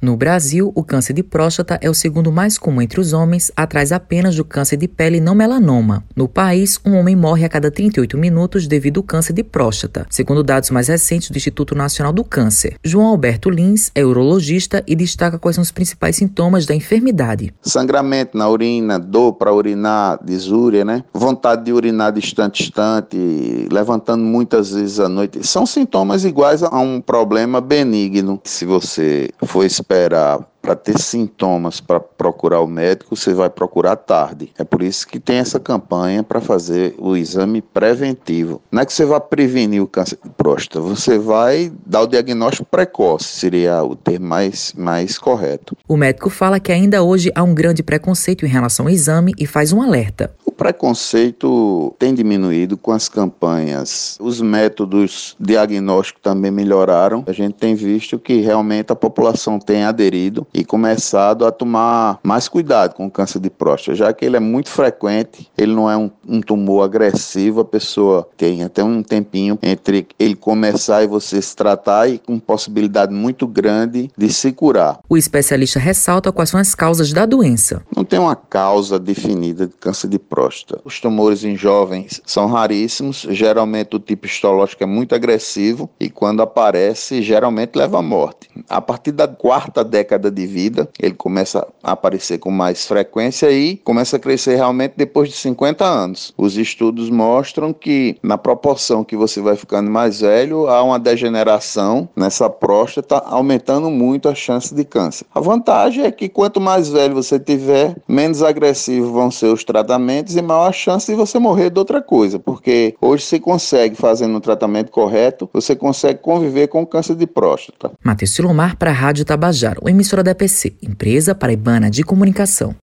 No Brasil, o câncer de próstata é o segundo mais comum entre os homens, atrás apenas do câncer de pele não melanoma. No país, um homem morre a cada 38 minutos devido ao câncer de próstata, segundo dados mais recentes do Instituto Nacional do Câncer. João Alberto Lins é urologista e destaca quais são os principais sintomas da enfermidade. Sangramento na urina, dor para urinar, disúria, né? Vontade de urinar distante, distante, levantando muitas vezes à noite. São sintomas iguais a um problema benigno. Se você for esperar para ter sintomas para procurar o médico, você vai procurar tarde. É por isso que tem essa campanha para fazer o exame preventivo. Não é que você vai prevenir o câncer de próstata, você vai dar o diagnóstico precoce, seria o termo mais, mais correto. O médico fala que ainda hoje há um grande preconceito em relação ao exame e faz um alerta preconceito tem diminuído com as campanhas. Os métodos diagnósticos também melhoraram. A gente tem visto que realmente a população tem aderido e começado a tomar mais cuidado com o câncer de próstata, já que ele é muito frequente, ele não é um, um tumor agressivo, a pessoa tem até um tempinho entre ele começar e você se tratar e com possibilidade muito grande de se curar. O especialista ressalta quais são as causas da doença. Não tem uma causa definida de câncer de próstata Os tumores em jovens são raríssimos, geralmente o tipo histológico é muito agressivo e quando aparece, geralmente leva à morte. A partir da quarta década de vida, ele começa a aparecer com mais frequência e começa a crescer realmente depois de 50 anos. Os estudos mostram que na proporção que você vai ficando mais velho, há uma degeneração nessa próstata, aumentando muito a chance de câncer. A vantagem é que quanto mais velho você tiver, menos agressivos vão ser os tratamentos e maior a chance de você morrer de outra coisa, porque hoje você consegue, fazendo um tratamento correto, você consegue conviver com o câncer de próstata. Matheus Silomar para a Rádio Tabajaro, emissora da EPC, empresa paraibana de comunicação.